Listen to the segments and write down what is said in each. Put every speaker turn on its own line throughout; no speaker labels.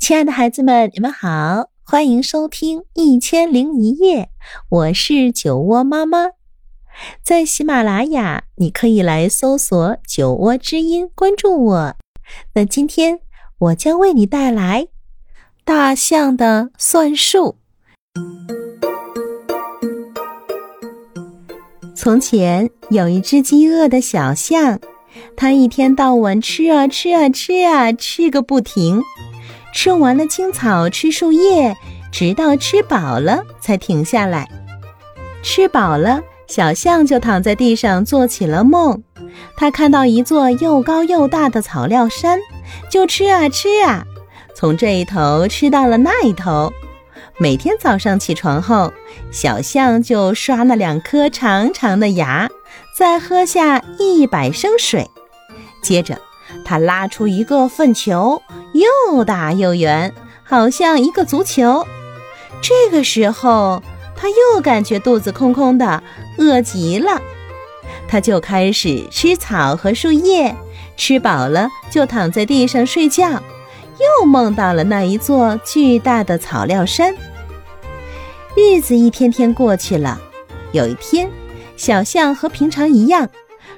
亲爱的孩子们，你们好，欢迎收听《一千零一夜》，我是酒窝妈妈。在喜马拉雅，你可以来搜索“酒窝之音”，关注我。那今天我将为你带来大象的算术。从前有一只饥饿的小象，它一天到晚吃啊吃啊吃啊，吃个不停。吃完了青草，吃树叶，直到吃饱了才停下来。吃饱了，小象就躺在地上做起了梦。他看到一座又高又大的草料山，就吃啊吃啊，从这一头吃到了那一头。每天早上起床后，小象就刷那两颗长长的牙，再喝下一百升水，接着。他拉出一个粪球，又大又圆，好像一个足球。这个时候，他又感觉肚子空空的，饿极了。他就开始吃草和树叶，吃饱了就躺在地上睡觉，又梦到了那一座巨大的草料山。日子一天天过去了，有一天，小象和平常一样，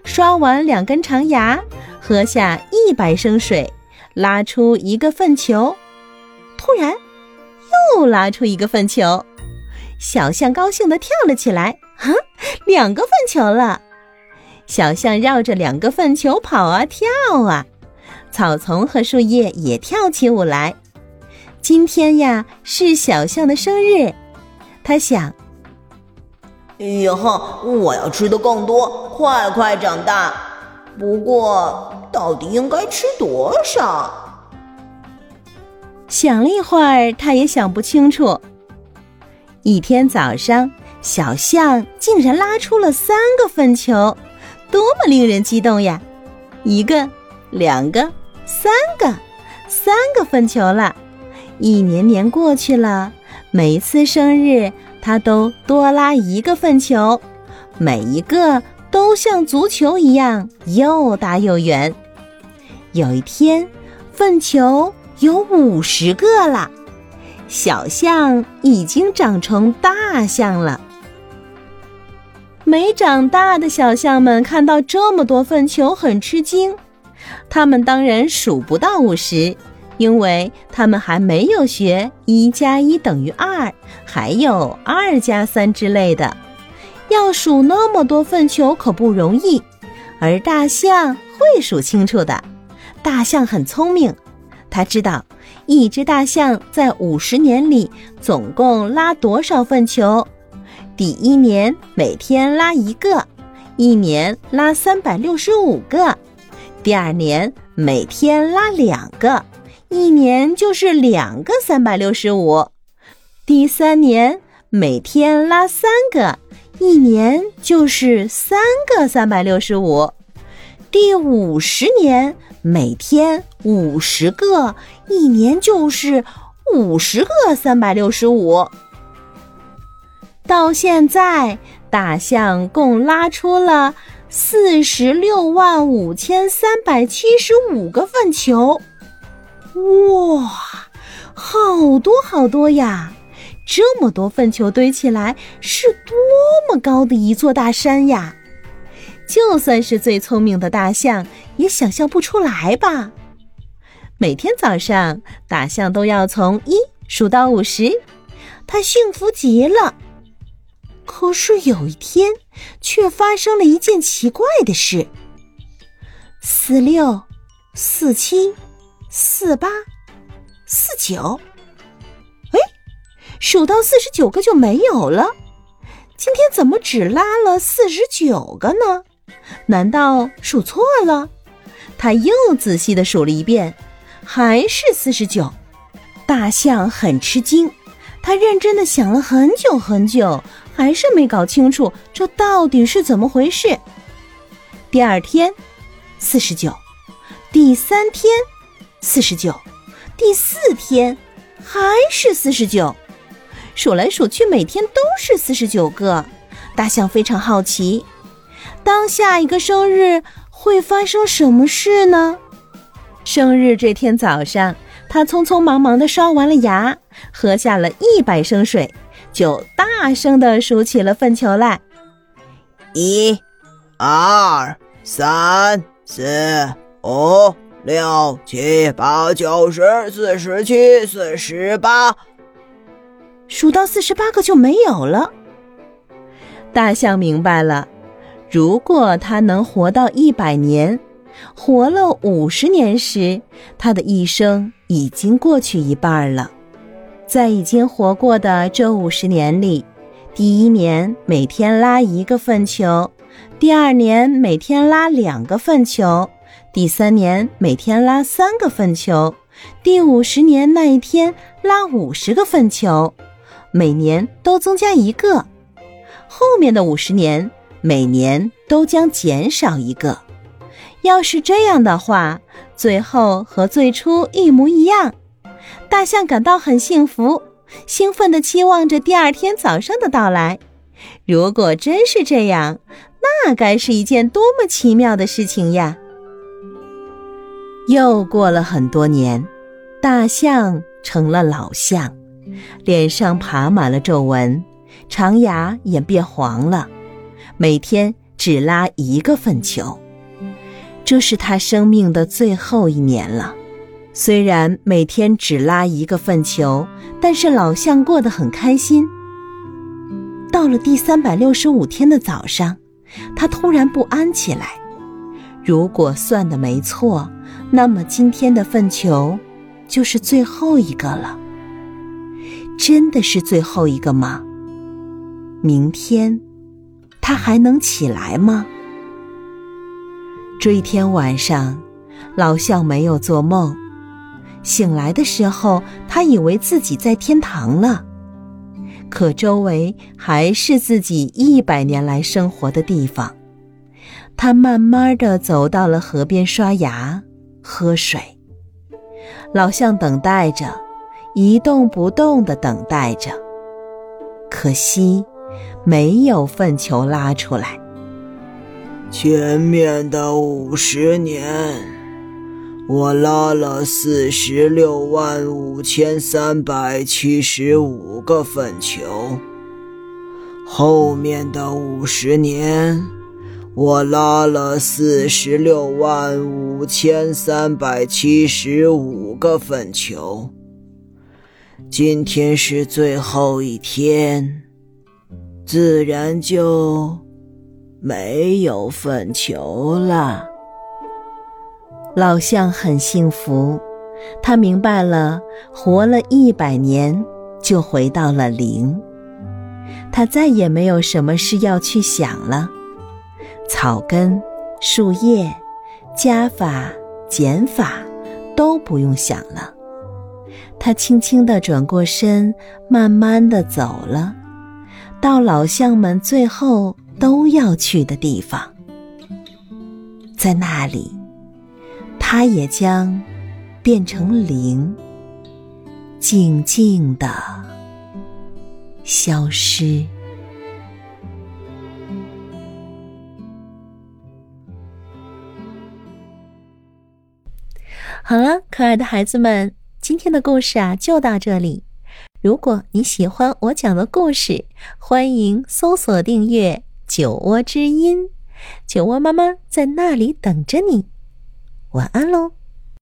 刷完两根长牙。喝下一百升水，拉出一个粪球，突然又拉出一个粪球，小象高兴地跳了起来。哈，两个粪球了！小象绕着两个粪球跑啊跳啊，草丛和树叶也跳起舞来。今天呀是小象的生日，他想：
以后我要吃的更多，快快长大。不过，到底应该吃多少？
想了一会儿，他也想不清楚。一天早上，小象竟然拉出了三个粪球，多么令人激动呀！一个，两个，三个，三个粪球了。一年年过去了，每一次生日，他都多拉一个粪球，每一个。都像足球一样又大又圆。有一天，粪球有五十个了，小象已经长成大象了。没长大的小象们看到这么多粪球，很吃惊。他们当然数不到五十，因为他们还没有学一加一等于二，还有二加三之类的。要数那么多粪球可不容易，而大象会数清楚的。大象很聪明，它知道一只大象在五十年里总共拉多少粪球。第一年每天拉一个，一年拉三百六十五个；第二年每天拉两个，一年就是两个三百六十五；第三年每天拉三个。一年就是三个三百六十五，第五十年每天五十个，一年就是五十个三百六十五。到现在，大象共拉出了四十六万五千三百七十五个粪球，哇，好多好多呀！这么多粪球堆起来，是多么高的一座大山呀！就算是最聪明的大象，也想象不出来吧。每天早上，大象都要从一数到五十，它幸福极了。可是有一天，却发生了一件奇怪的事：四六、四七、四八、四九。数到四十九个就没有了，今天怎么只拉了四十九个呢？难道数错了？他又仔细的数了一遍，还是四十九。大象很吃惊，他认真的想了很久很久，还是没搞清楚这到底是怎么回事。第二天，四十九；第三天，四十九；第四天，还是四十九。数来数去，每天都是四十九个。大象非常好奇，当下一个生日会发生什么事呢？生日这天早上，他匆匆忙忙地刷完了牙，喝下了一百升水，就大声地数起了粪球来：
一、二、三、四、五、六、七、八、九、十、四十七、四十八。
数到四十八个就没有了。大象明白了，如果它能活到一百年，活了五十年时，它的一生已经过去一半了。在已经活过的这五十年里，第一年每天拉一个粪球，第二年每天拉两个粪球，第三年每天拉三个粪球，第五十年那一天拉五十个粪球。每年都增加一个，后面的五十年每年都将减少一个。要是这样的话，最后和最初一模一样。大象感到很幸福，兴奋地期望着第二天早上的到来。如果真是这样，那该是一件多么奇妙的事情呀！又过了很多年，大象成了老象。脸上爬满了皱纹，长牙也变黄了，每天只拉一个粪球。这是他生命的最后一年了。虽然每天只拉一个粪球，但是老象过得很开心。到了第三百六十五天的早上，他突然不安起来。如果算的没错，那么今天的粪球就是最后一个了。真的是最后一个吗？明天，他还能起来吗？这一天晚上，老象没有做梦。醒来的时候，他以为自己在天堂了，可周围还是自己一百年来生活的地方。他慢慢的走到了河边刷牙、喝水。老象等待着。一动不动地等待着，可惜没有粪球拉出来。
前面的五十年，我拉了四十六万五千三百七十五个粪球。后面的五十年，我拉了四十六万五千三百七十五个粪球。今天是最后一天，自然就没有粪球了。
老象很幸福，他明白了，活了一百年就回到了零。他再也没有什么事要去想了，草根、树叶、加法、减法都不用想了。他轻轻地转过身，慢慢地走了，到老象们最后都要去的地方。在那里，他也将变成零，静静地消失。好了，可爱的孩子们。今天的故事啊，就到这里。如果你喜欢我讲的故事，欢迎搜索订阅“酒窝之音”，酒窝妈妈在那里等着你。晚安喽。